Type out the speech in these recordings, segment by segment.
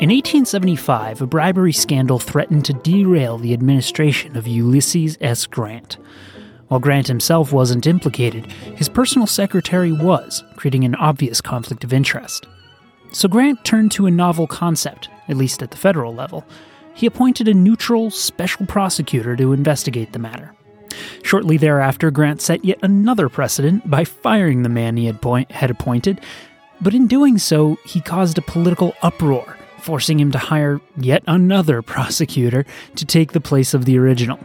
In 1875, a bribery scandal threatened to derail the administration of Ulysses S. Grant. While Grant himself wasn't implicated, his personal secretary was, creating an obvious conflict of interest. So Grant turned to a novel concept, at least at the federal level. He appointed a neutral special prosecutor to investigate the matter. Shortly thereafter, Grant set yet another precedent by firing the man he had, point- had appointed, but in doing so, he caused a political uproar forcing him to hire yet another prosecutor to take the place of the original.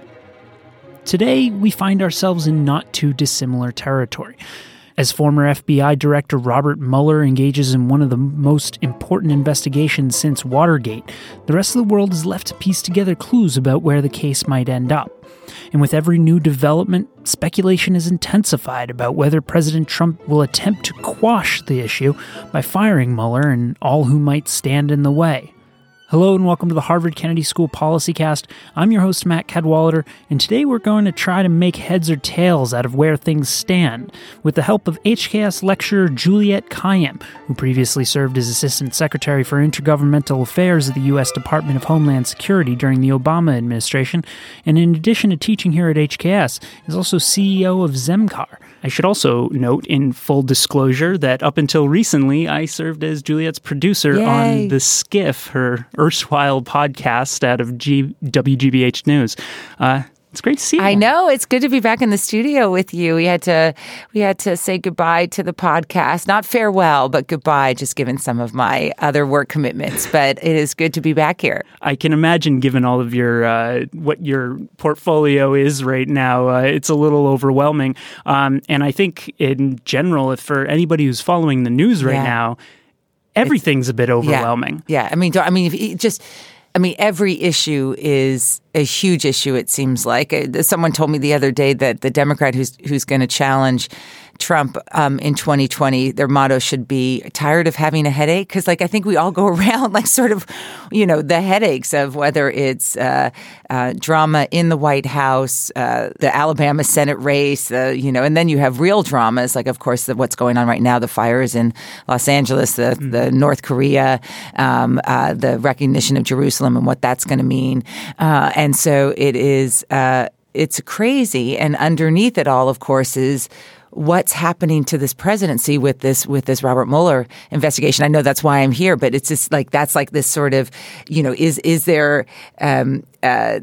Today, we find ourselves in not too dissimilar territory. As former FBI Director Robert Mueller engages in one of the most important investigations since Watergate, the rest of the world is left to piece together clues about where the case might end up. And with every new development, speculation is intensified about whether President Trump will attempt to quash the issue by firing Mueller and all who might stand in the way. Hello and welcome to the Harvard Kennedy School Policycast. I'm your host, Matt Cadwallader, and today we're going to try to make heads or tails out of where things stand with the help of HKS lecturer Juliette Kayyem, who previously served as Assistant Secretary for Intergovernmental Affairs at the U.S. Department of Homeland Security during the Obama administration, and in addition to teaching here at HKS, is also CEO of Zemcar. I should also note, in full disclosure, that up until recently, I served as Juliette's producer Yay. on The Skiff, her erstwhile podcast out of G- WGBH News. Uh, it's great to see you. I know it's good to be back in the studio with you. We had to we had to say goodbye to the podcast, not farewell, but goodbye, just given some of my other work commitments. But it is good to be back here. I can imagine, given all of your uh, what your portfolio is right now, uh, it's a little overwhelming. Um, and I think, in general, if for anybody who's following the news right Yeah. now, everything's a bit overwhelming. Yeah, I mean, I mean, if just. I mean, every issue is a huge issue. It seems like Uh, someone told me the other day that the Democrat who's who's going to challenge Trump um, in 2020, their motto should be "tired of having a headache." Because, like, I think we all go around like sort of, you know, the headaches of whether it's uh, uh, drama in the White House, uh, the Alabama Senate race, uh, you know, and then you have real dramas, like, of course, the, what's going on right now, the fires in Los Angeles, the the North Korea, um, uh, the recognition of Jerusalem, and what that's going to mean, uh, and so it is. Uh, it's crazy, and underneath it all, of course, is what's happening to this presidency with this with this Robert Mueller investigation. I know that's why I'm here, but it's just like that's like this sort of, you know, is is there um, uh,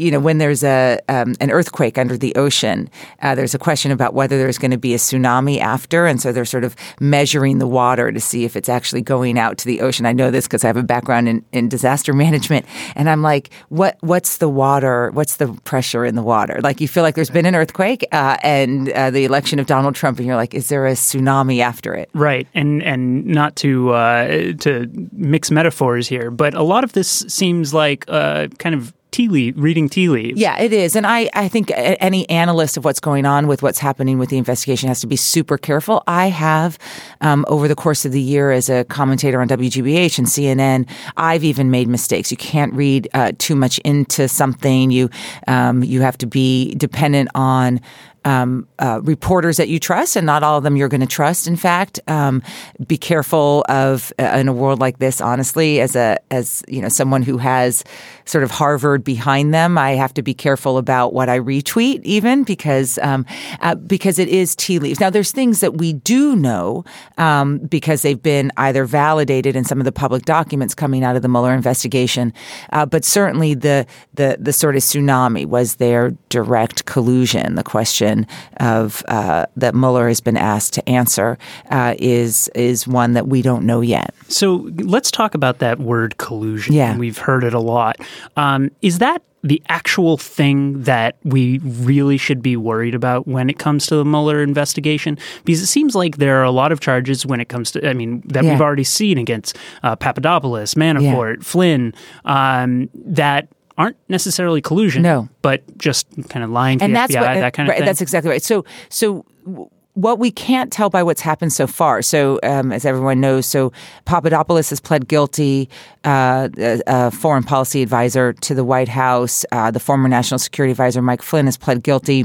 you know, when there's a um, an earthquake under the ocean, uh, there's a question about whether there's going to be a tsunami after, and so they're sort of measuring the water to see if it's actually going out to the ocean. I know this because I have a background in, in disaster management, and I'm like, what what's the water? What's the pressure in the water? Like you feel like there's been an earthquake uh, and uh, the election of Donald Trump, and you're like, is there a tsunami after it? Right, and and not to uh, to mix metaphors here, but a lot of this seems like uh, kind of tea leaf, reading tea leaves. Yeah, it is. And I, I think any analyst of what's going on with what's happening with the investigation has to be super careful. I have, um, over the course of the year as a commentator on WGBH and CNN, I've even made mistakes. You can't read uh, too much into something. You, um, you have to be dependent on um, uh, reporters that you trust, and not all of them you're going to trust. In fact, um, be careful of uh, in a world like this. Honestly, as a as you know someone who has sort of Harvard behind them, I have to be careful about what I retweet, even because um, uh, because it is tea leaves. Now, there's things that we do know um, because they've been either validated in some of the public documents coming out of the Mueller investigation, uh, but certainly the the the sort of tsunami was there direct collusion. The question of uh, that Mueller has been asked to answer uh, is is one that we don't know yet. So let's talk about that word collusion. Yeah. We've heard it a lot. Um, is that the actual thing that we really should be worried about when it comes to the Mueller investigation? Because it seems like there are a lot of charges when it comes to, I mean, that Yeah. we've already seen against uh, Papadopoulos, Manafort, Flynn, um, that aren't necessarily collusion. No. But just kind of lying to and the that's FBI, what that kind of right, thing. That's exactly right. So so. w- What we can't tell by what's happened so far. So, um, as everyone knows, so Papadopoulos has pled guilty. Uh, a, a foreign policy advisor to the White House, uh, the former national security advisor Mike Flynn has pled guilty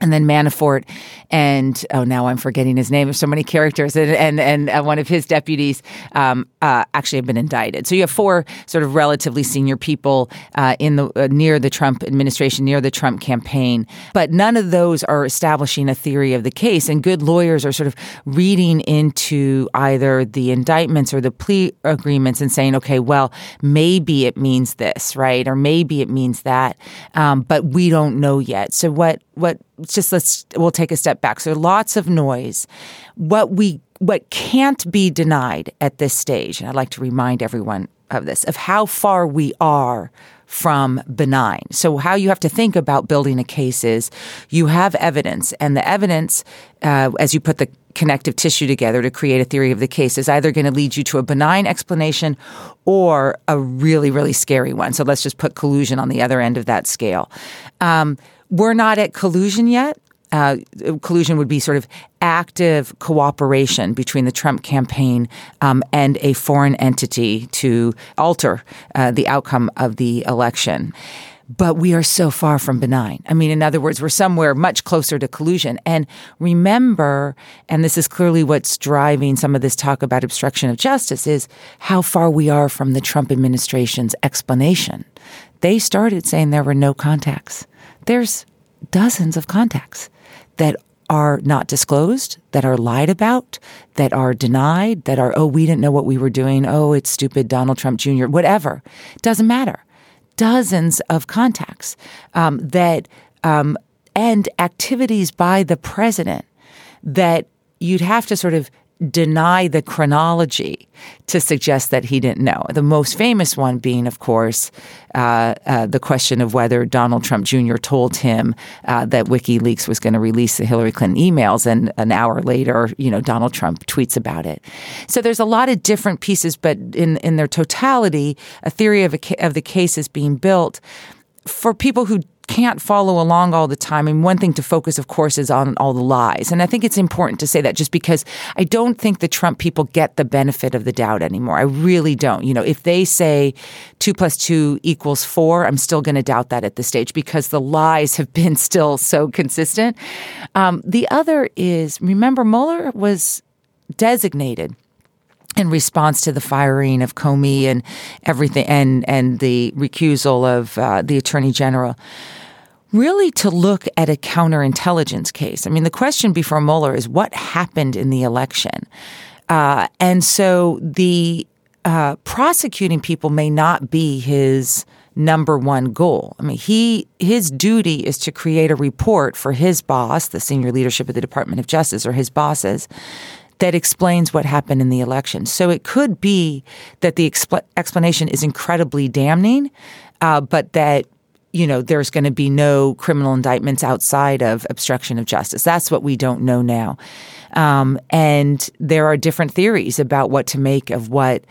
and then Manafort and oh now I'm forgetting his name. There's so many characters and and, and uh, one of his deputies um, uh, actually have been indicted. So you have four sort of relatively senior people uh, in the uh, near the Trump administration, near the Trump campaign, but none of those are establishing a theory of the case. And good lawyers are sort of reading into either the indictments or the plea agreements and saying, okay, well maybe it means this, right, or maybe it means that, um, but we don't know yet. So what what just let's we'll take a step back. So lots of noise. What we what can't be denied at this stage, and I'd like to remind everyone of this, of how far we are from benign. So, how you have to think about building a case is you have evidence, and the evidence, uh, as you put the connective tissue together to create a theory of the case, is either going to lead you to a benign explanation or a really, really scary one. So, let's just put collusion on the other end of that scale. Um, we're not at collusion yet. Uh, collusion would be sort of active cooperation between the Trump campaign um, and a foreign entity to alter uh, the outcome of the election. But we are so far from benign. I mean, in other words, we're somewhere much closer to collusion. And remember, and this is clearly what's driving some of this talk about obstruction of justice, is how far we are from the Trump administration's explanation. They started saying there were no contacts. There's dozens of contacts that are not disclosed, that are lied about, that are denied, that are, oh, we didn't know what we were doing. Oh, it's stupid, Donald Trump Jr., whatever. Doesn't matter. Dozens of contacts um, that, um, and activities by the president that you'd have to sort of deny the chronology to suggest that he didn't know. The most famous one being, of course, uh, uh, the question of whether Donald Trump Jr. told him uh, that WikiLeaks was going to release the Hillary Clinton emails, and an hour later, you know, Donald Trump tweets about it. So there's a lot of different pieces, but in in their totality, a theory of a, of the case is being built for people who can't follow along all the time. And one thing to focus, of course, is on all the lies. And I think it's important to say that just because I don't think the Trump people get the benefit of the doubt anymore. I really don't. You know, if they say two plus two equals four, I'm still going to doubt that at this stage because the lies have been still so consistent. Um, the other is remember, Mueller was designated in response to the firing of Comey and everything, and and the recusal of uh, the attorney general, really to look at a counterintelligence case. I mean, the question before Mueller is what happened in the election, uh, and so the uh, prosecuting people may not be his number one goal. I mean, he his duty is to create a report for his boss, the senior leadership of the Department of Justice, or his bosses that explains what happened in the election. So it could be that the expl- explanation is incredibly damning, uh, but that you know there's going to be no criminal indictments outside of obstruction of justice. That's what we don't know now, um, and there are different theories about what to make of what.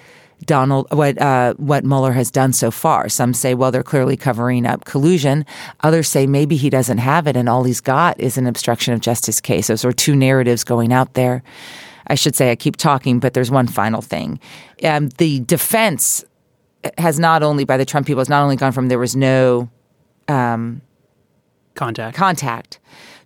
Donald, what uh, what Mueller has done so far. Some say, well, they're clearly covering up collusion. Others say maybe he doesn't have it, and all he's got is an obstruction of justice case. Those are two narratives going out there. I should say I keep talking, but there's one final thing. Um, the defense has not only, by the Trump people, has not only gone from there was no um, contact contact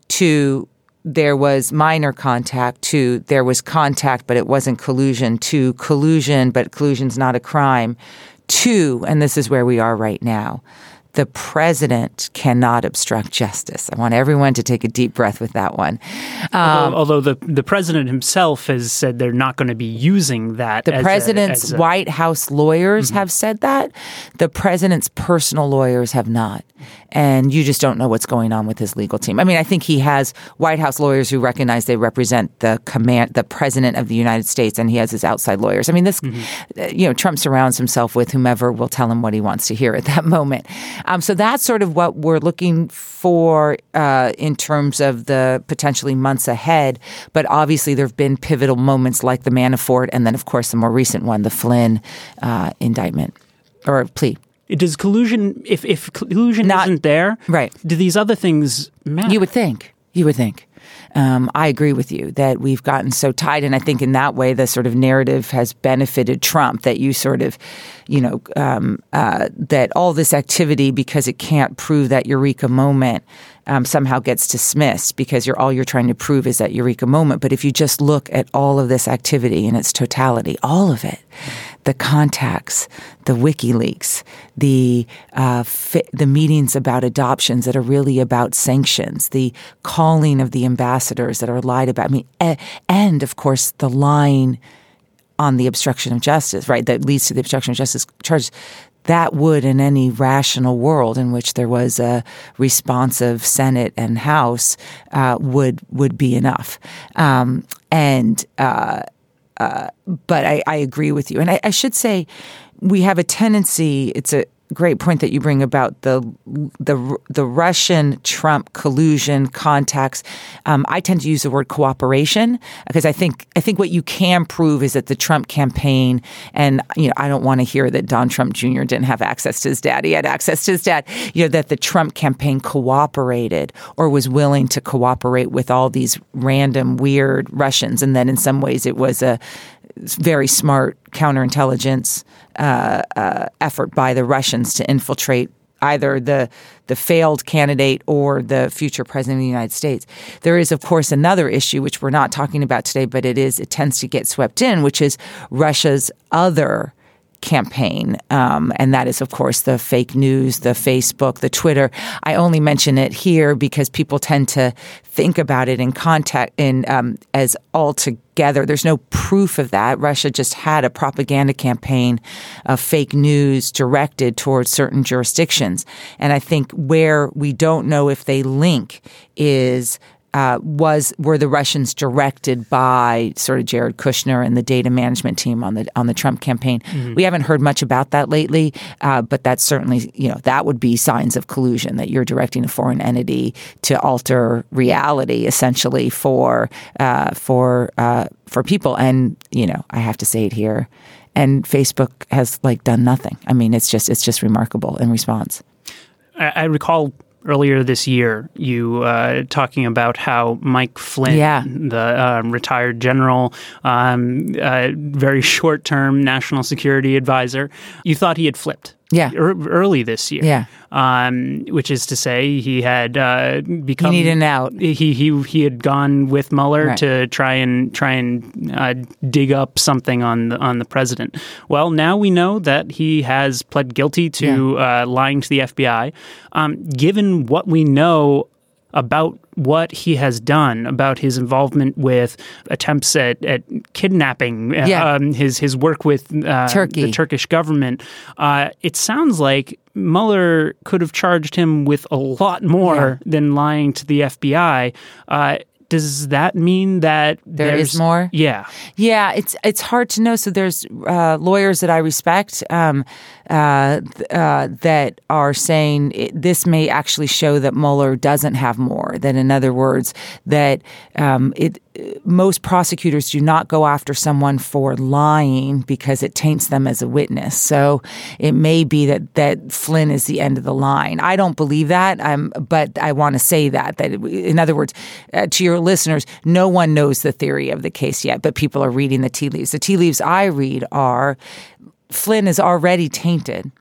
to there was minor contact to there was contact but it wasn't collusion to collusion but collusion's not a crime to and this is where we are right now the president cannot obstruct justice. I want everyone to take a deep breath with that one. Um, although, although, the, the president himself has said they're not going to be using that. The president's a, a, White House lawyers mm-hmm. have said that. The president's personal lawyers have not. And you just don't know what's going on with his legal team. I mean, I think he has White House lawyers who recognize they represent the command, the president of the United States, and he has his outside lawyers. I mean, this, mm-hmm. you know, Trump surrounds himself with whomever will tell him what he wants to hear at that moment. Um, so that's sort of what we're looking for uh, in terms of the potentially months ahead. But obviously, there have been pivotal moments like the Manafort, and then, of course, the more recent one, the Flynn uh, indictment or plea. Does collusion, if, if collusion Not, isn't there, right? Do these other things matter? You would think. You would think. Um, I agree with you that we've gotten so tight, and I think in that way the sort of narrative has benefited Trump that you sort of, you know, um, uh, that all this activity because it can't prove that eureka moment um, somehow gets dismissed because you're all you're trying to prove is that eureka moment. But if you just look at all of this activity in its totality, all of it, the contacts, the WikiLeaks, the uh, fi- the meetings about adoptions that are really about sanctions, the calling of the ambassadors that are lied about. I mean, and of course the line on the obstruction of justice, right? That leads to the obstruction of justice charges that would, in any rational world in which there was a responsive Senate and House, uh, would would be enough. Um, and uh, uh, but I, I, agree with you, and I, I should say we have a tendency. It's a great point that you bring about the the the Russian Trump collusion contacts. Um, I tend to use the word cooperation because I think I think what you can prove is that the Trump campaign and you know I don't want to hear that Don Trump Jr. didn't have access to his dad. He had access to his dad. You know that the Trump campaign cooperated or was willing to cooperate with all these random weird Russians, and then in some ways it was a very smart counterintelligence uh, uh, effort by the Russians to infiltrate either the the failed candidate or the future president of the United States. There is, of course, another issue which we're not talking about today, but it is it tends to get swept in, which is Russia's other campaign. Um, and that is, of course, the fake news, the Facebook, the Twitter. I only mention it here because people tend to think about it in context in um, as all together. There's no proof of that. Russia just had a propaganda campaign of fake news directed towards certain jurisdictions. And I think where we don't know if they link is uh, was were the Russians directed by sort of Jared Kushner and the data management team on the on the Trump campaign? Mm-hmm. We haven't heard much about that lately, uh, but that's certainly you know that would be signs of collusion that you're directing a foreign entity to alter reality essentially for uh, for uh, for people. And you know I have to say it here, and Facebook has like done nothing. I mean, it's just it's just remarkable in response. I, I recall earlier this year, you uh, talking about how Mike Flynn, yeah. the uh, retired general, um, uh, very short term national security advisor, you thought he had flipped yeah. early this year. Yeah. Um, which is to say, he had uh, become. He needed an out. He he he had gone with Mueller right. to try and try and uh, dig up something on the on the president. Well, now we know that he has pled guilty to yeah. uh, lying to the FBI. Um, given what we know about what he has done, about his involvement with attempts at, at kidnapping, uh, yeah. um, his his work with uh, the Turkish government. Uh, it sounds like Mueller could have charged him with a lot more yeah. than lying to the FBI. Uh, does that mean that there is more? Yeah, yeah. It's it's hard to know. So there's uh, lawyers that I respect um, uh, uh, that are saying it, this may actually show that Mueller doesn't have more. That, in other words, that um, it most prosecutors do not go after someone for lying because it taints them as a witness. So it may be that that Flynn is the end of the line. I don't believe that, um, but I want to say that that in other words, uh, to your listeners, no one knows the theory of the case yet, but people are reading the tea leaves. The tea leaves I read are Flynn is already tainted.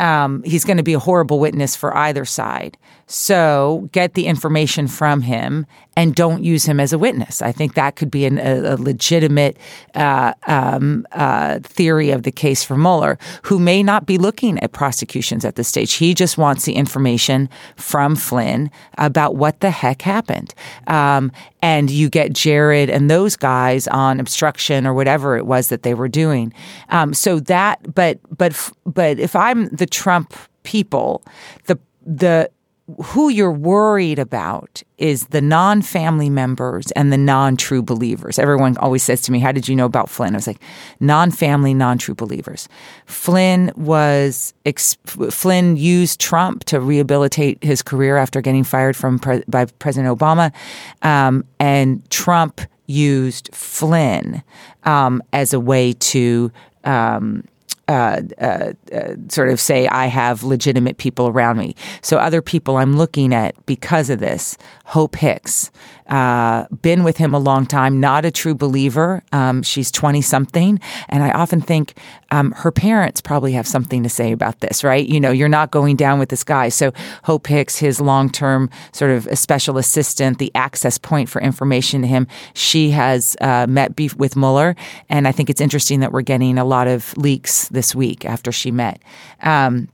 Um, he's going to be a horrible witness for either side. So get the information from him and don't use him as a witness. I think that could be an, a, a, legitimate uh, um, uh, theory of the case for Mueller, who may not be looking at prosecutions at this stage. He just wants the information from Flynn about what the heck happened. Um, and you get Jared and those guys on obstruction or whatever it was that they were doing. Um, so that, but but but if I'm the Trump people, the the who you're worried about is the non family members and the non true believers. Everyone always says to me, How did you know about Flynn? I was like, Non family, non true believers. Flynn was, Flynn used Trump to rehabilitate his career after getting fired from by President Obama. Um, and Trump used Flynn um, as a way to um, uh, uh, uh, sort of say I have legitimate people around me. So other people I'm looking at because of this, Hope Hicks, uh, been with him a long time, not a true believer. Um, she's 20 something. And I often think um, her parents probably have something to say about this, right? You know, you're not going down with this guy. So Hope Hicks, his long term sort of special assistant, the access point for information to him, she has uh, met with Mueller. And I think it's interesting that we're getting a lot of leaks this week after she met. Um,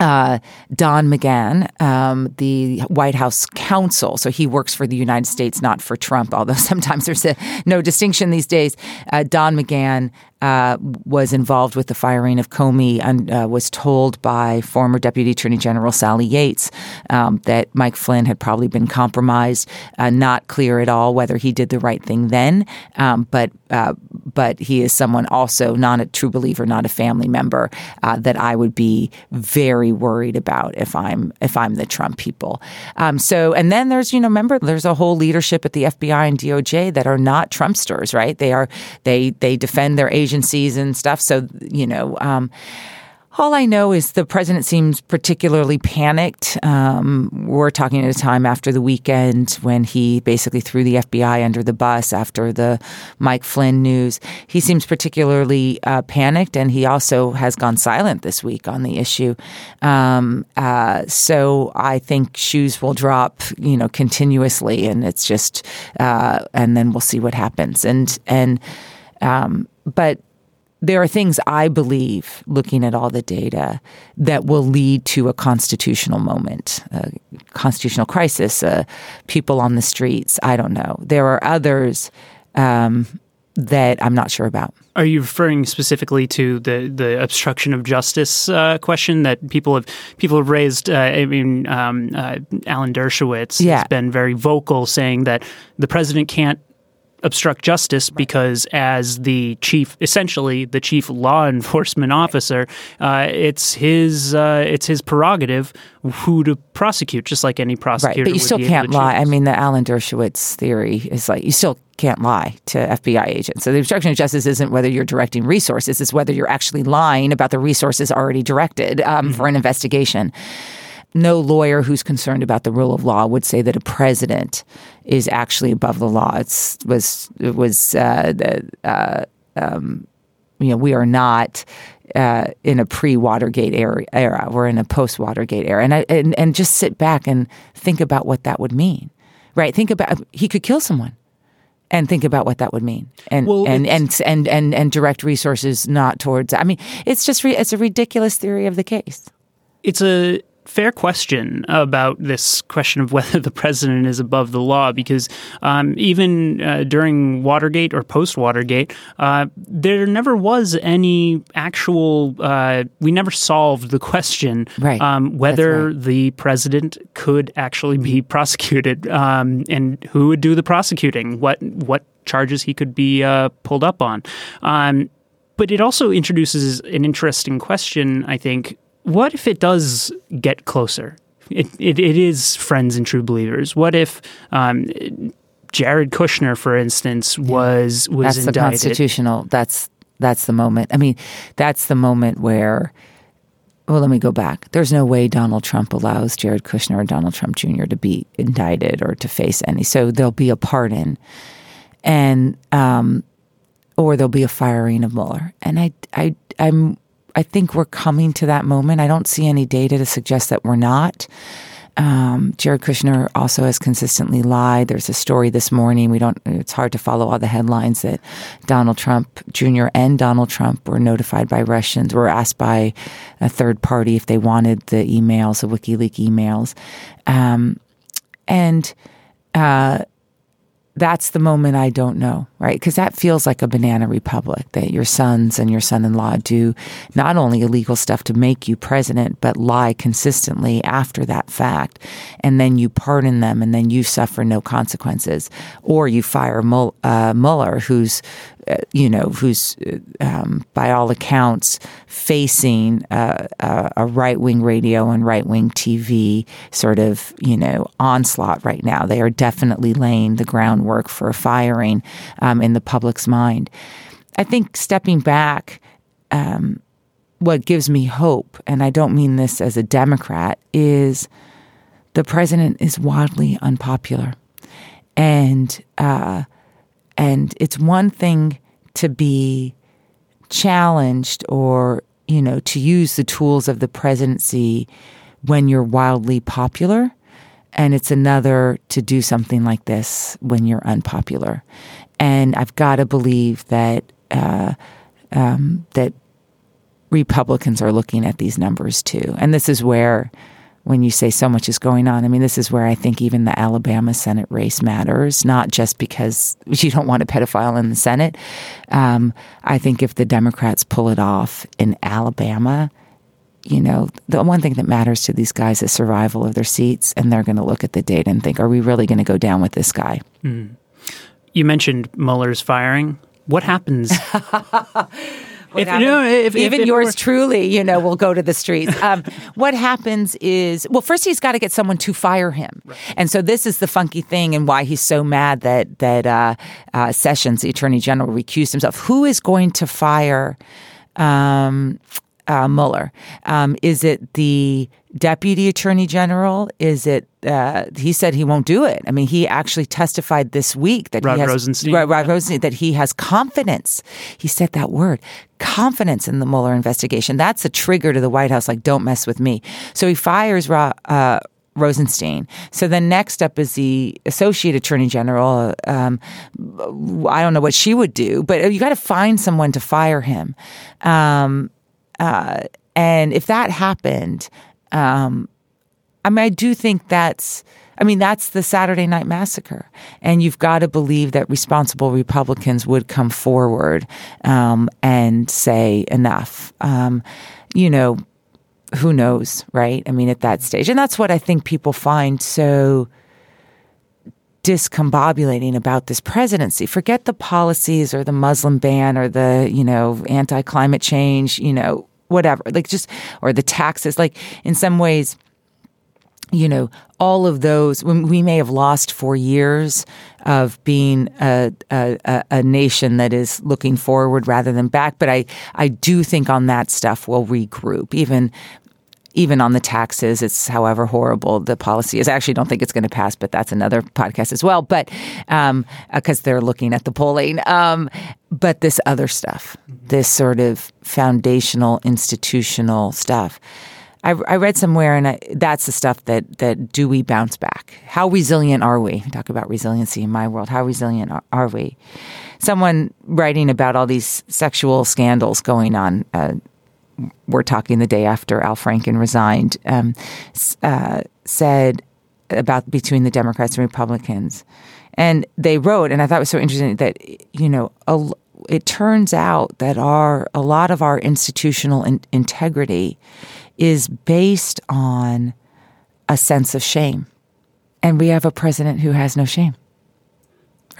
uh, Don McGahn, um, the White House counsel. So he works for the United States, not for Trump, although sometimes there's a, no distinction these days. Uh, Don McGahn uh, was involved with the firing of Comey and uh, was told by former Deputy Attorney General Sally Yates um, that Mike Flynn had probably been compromised. Uh, not clear at all whether he did the right thing then, um, but uh, but he is someone also not a true believer, not a family member uh, that I would be very worried about if I'm if I'm the Trump people. Um, so and then there's you know remember there's a whole leadership at the FBI and DOJ that are not Trumpsters, right? They are they they defend their agencies and stuff. So you know. Um, all I know is the president seems particularly panicked. Um, we're talking at a time after the weekend when he basically threw the FBI under the bus after the Mike Flynn news. He seems particularly uh, panicked, and he also has gone silent this week on the issue. Um, uh, so I think shoes will drop, you know, continuously, and it's just, uh, and then we'll see what happens. And and um, but there are things I believe, looking at all the data, that will lead to a constitutional moment, a constitutional crisis, uh, people on the streets. I don't know. There are others um, that I'm not sure about. Are you referring specifically to the, the obstruction of justice uh, question that people have people have raised? Uh, I mean, um, uh, Alan Dershowitz yeah. has been very vocal, saying that the president can't obstruct justice because as the chief essentially the chief law enforcement officer uh, it's his uh, it's his prerogative who to prosecute just like any prosecutor right. but you still can't lie i mean the alan dershowitz theory is like you still can't lie to FBI agents. So the obstruction of justice isn't whether you're directing resources; it's whether you're actually lying about the resources already directed um, mm-hmm. for an investigation no lawyer who's concerned about the rule of law would say that a president is actually above the law. It's was it was uh, uh, um, you know we are not uh, in a pre Watergate era, era. We're in a post Watergate era, and, I, and and just sit back and think about what that would mean. Right? Think about he could kill someone and think about what that would mean and well, and, and and and and direct resources not towards i mean it's just re, it's a ridiculous theory of the case it's a fair question about this question of whether the president is above the law, because um, even uh, during Watergate or post Watergate, uh, there never was any actual. Uh, we never solved the question right. um, whether right. the president could actually be prosecuted um, and who would do the prosecuting, what what charges he could be uh, pulled up on. Um, but it also introduces an interesting question, I think, what if it does get closer? It, it, it is friends and true believers. What if um, Jared Kushner, for instance, was was that's indicted? the constitutional. That's that's the moment. I mean, that's the moment where. Well, let me go back. There's no way Donald Trump allows Jared Kushner or Donald Trump Jr. to be indicted or to face any. So there'll be a pardon, and um, or there'll be a firing of Mueller. And I, I, I'm I think we're coming to that moment. I don't see any data to suggest that we're not. Um, Jared Kushner also has consistently lied. There's a story this morning. We don't. It's hard to follow all the headlines that Donald Trump Jr. and Donald Trump were notified by Russians. Were asked by a third party if they wanted the emails, the WikiLeaks emails, um, and uh, that's the moment I don't know, right? Because that feels like a banana republic that your sons and your son in law do not only illegal stuff to make you president, but lie consistently after that fact. And then you pardon them and then you suffer no consequences. Or you fire uh, Mueller, who's uh, you know, who's um, by all accounts facing uh, a right wing radio and right wing TV sort of, you know, onslaught right now. They are definitely laying the groundwork for a firing in the public's mind. I think stepping back, um, what gives me hope, and I don't mean this as a Democrat, is the president is wildly unpopular. and uh, and it's one thing to be challenged or you know to use the tools of the presidency when you're wildly popular and it's another to do something like this when you're unpopular and i've got to believe that uh, um, that republicans are looking at these numbers too and this is where when you say so much is going on. I mean, this is where I think even the Alabama Senate race matters, not just because you don't want a pedophile in the Senate. Um, I think if the Democrats pull it off in Alabama, you know, the one thing that matters to these guys is survival of their seats, and they're going to look at the data and think, are we really going to go down with this guy? Mm. You mentioned Mueller's firing. What happens? If, you know, if, even if, yours truly, you know, will go to the streets. Um, what happens is, well, first he's got to get someone to fire him, right. and so this is the funky thing, and why he's so mad that that uh, uh, Sessions, the Attorney General, recused himself. Who is going to fire? Um, uh, Mueller? Um, is it the deputy attorney general? Is it? Uh, he said he won't do it. I mean, he actually testified this week that Rod he has Rosenstein. Rod, Rod Rosenstein that he has confidence. He said that word, confidence in the Mueller investigation. That's a trigger to the White House. Like, don't mess with me. So he fires. Uh, Rosenstein. So then next up is the Associate Attorney General. Um, I don't know what she would do, but you got to find someone to fire him. Um, uh, and if that happened, um, I mean, I do think that's. I mean, that's the Saturday Night Massacre, and you've got to believe that responsible Republicans would come forward um, and say enough. Um, you know, who knows, right? I mean, at that stage, and that's what I think people find so discombobulating about this presidency. Forget the policies or the Muslim ban or the, you know, anti climate change, you know, whatever, like just, or the taxes. Like in some ways, you know, all of those, we may have lost four years of being a, a, a, nation that is looking forward rather than back. But I, I do think on that stuff we'll regroup. Even even on the taxes, it's however horrible the policy is. I actually don't think it's going to pass, but that's another podcast as well. But because um, uh, they're looking at the polling, um, but this other stuff, this sort of foundational, institutional stuff. I, I read somewhere, and I, that's the stuff that that do we bounce back? How resilient are we? I talk about resiliency in my world. How resilient are, are we? Someone writing about all these sexual scandals going on. Uh, we're talking the day after Al Franken resigned, um, uh, said about between the Democrats and Republicans. And they wrote, and I thought it was so interesting that, you know, a, it turns out that our, a lot of our institutional in, integrity is based on a sense of shame. And we have a president who has no shame,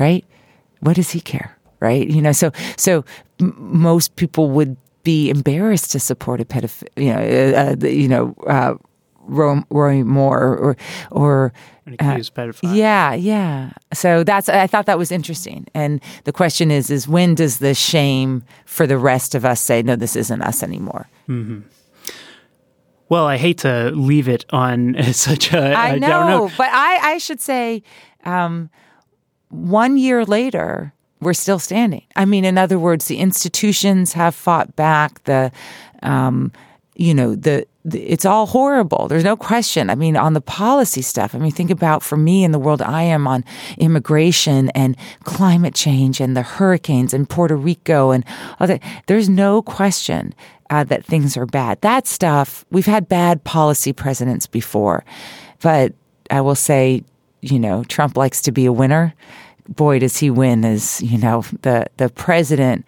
right? What does he care? Right. You know, so, so m- most people would be embarrassed to support a pedophile, you know, uh, uh you know, uh, Roy, Moore or or an accused uh, pedophile. Yeah, yeah. So that's I thought that was interesting. And the question is, is when does the shame for the rest of us say, no, this isn't us anymore? Mm-hmm. Well, I hate to leave it on such a. I know, but I, I should say, um, one year later, we're still standing. I mean, in other words, the institutions have fought back. The, um, you know, the, the, it's all horrible. There's no question. I mean, on the policy stuff. I mean, think about for me in the world I am on immigration and climate change and the hurricanes and Puerto Rico and all that. There's no question uh, that things are bad. That stuff. We've had bad policy presidents before, but I will say, you know, Trump likes to be a winner boy, does he win as, you know, the, the president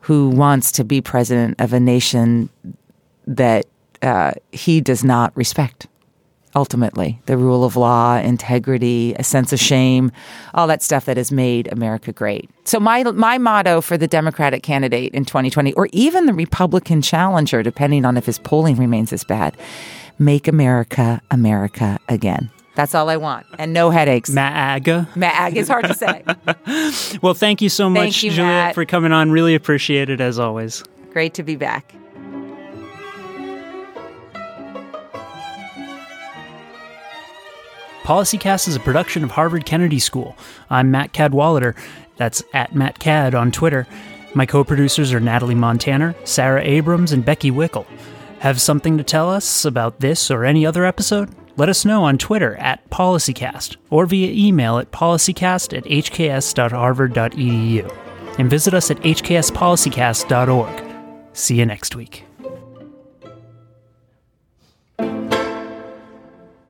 who wants to be president of a nation that uh, he does not respect. Ultimately, the rule of law, integrity, a sense of shame, all that stuff that has made America great. So my my motto for the Democratic candidate in 2020, or even the Republican challenger, depending on if his polling remains as bad, make America America again. That's all I want. And no headaches. MAGA. MAGA. It's hard to say. well, thank you so thank much, you, Juliette, Matt. for coming on. Really appreciate it as always. Great to be back. PolicyCast is a production of Harvard Kennedy School. I'm Matt Cadwallader. That's at Matt Cad on Twitter. My co producers are Natalie Montana, Sarah Abrams, and Becky Wickel. Have something to tell us about this or any other episode? Let us know on Twitter at PolicyCast or via email at policycast at hks.harvard.edu. And visit us at hkspolicycast.org. See you next week.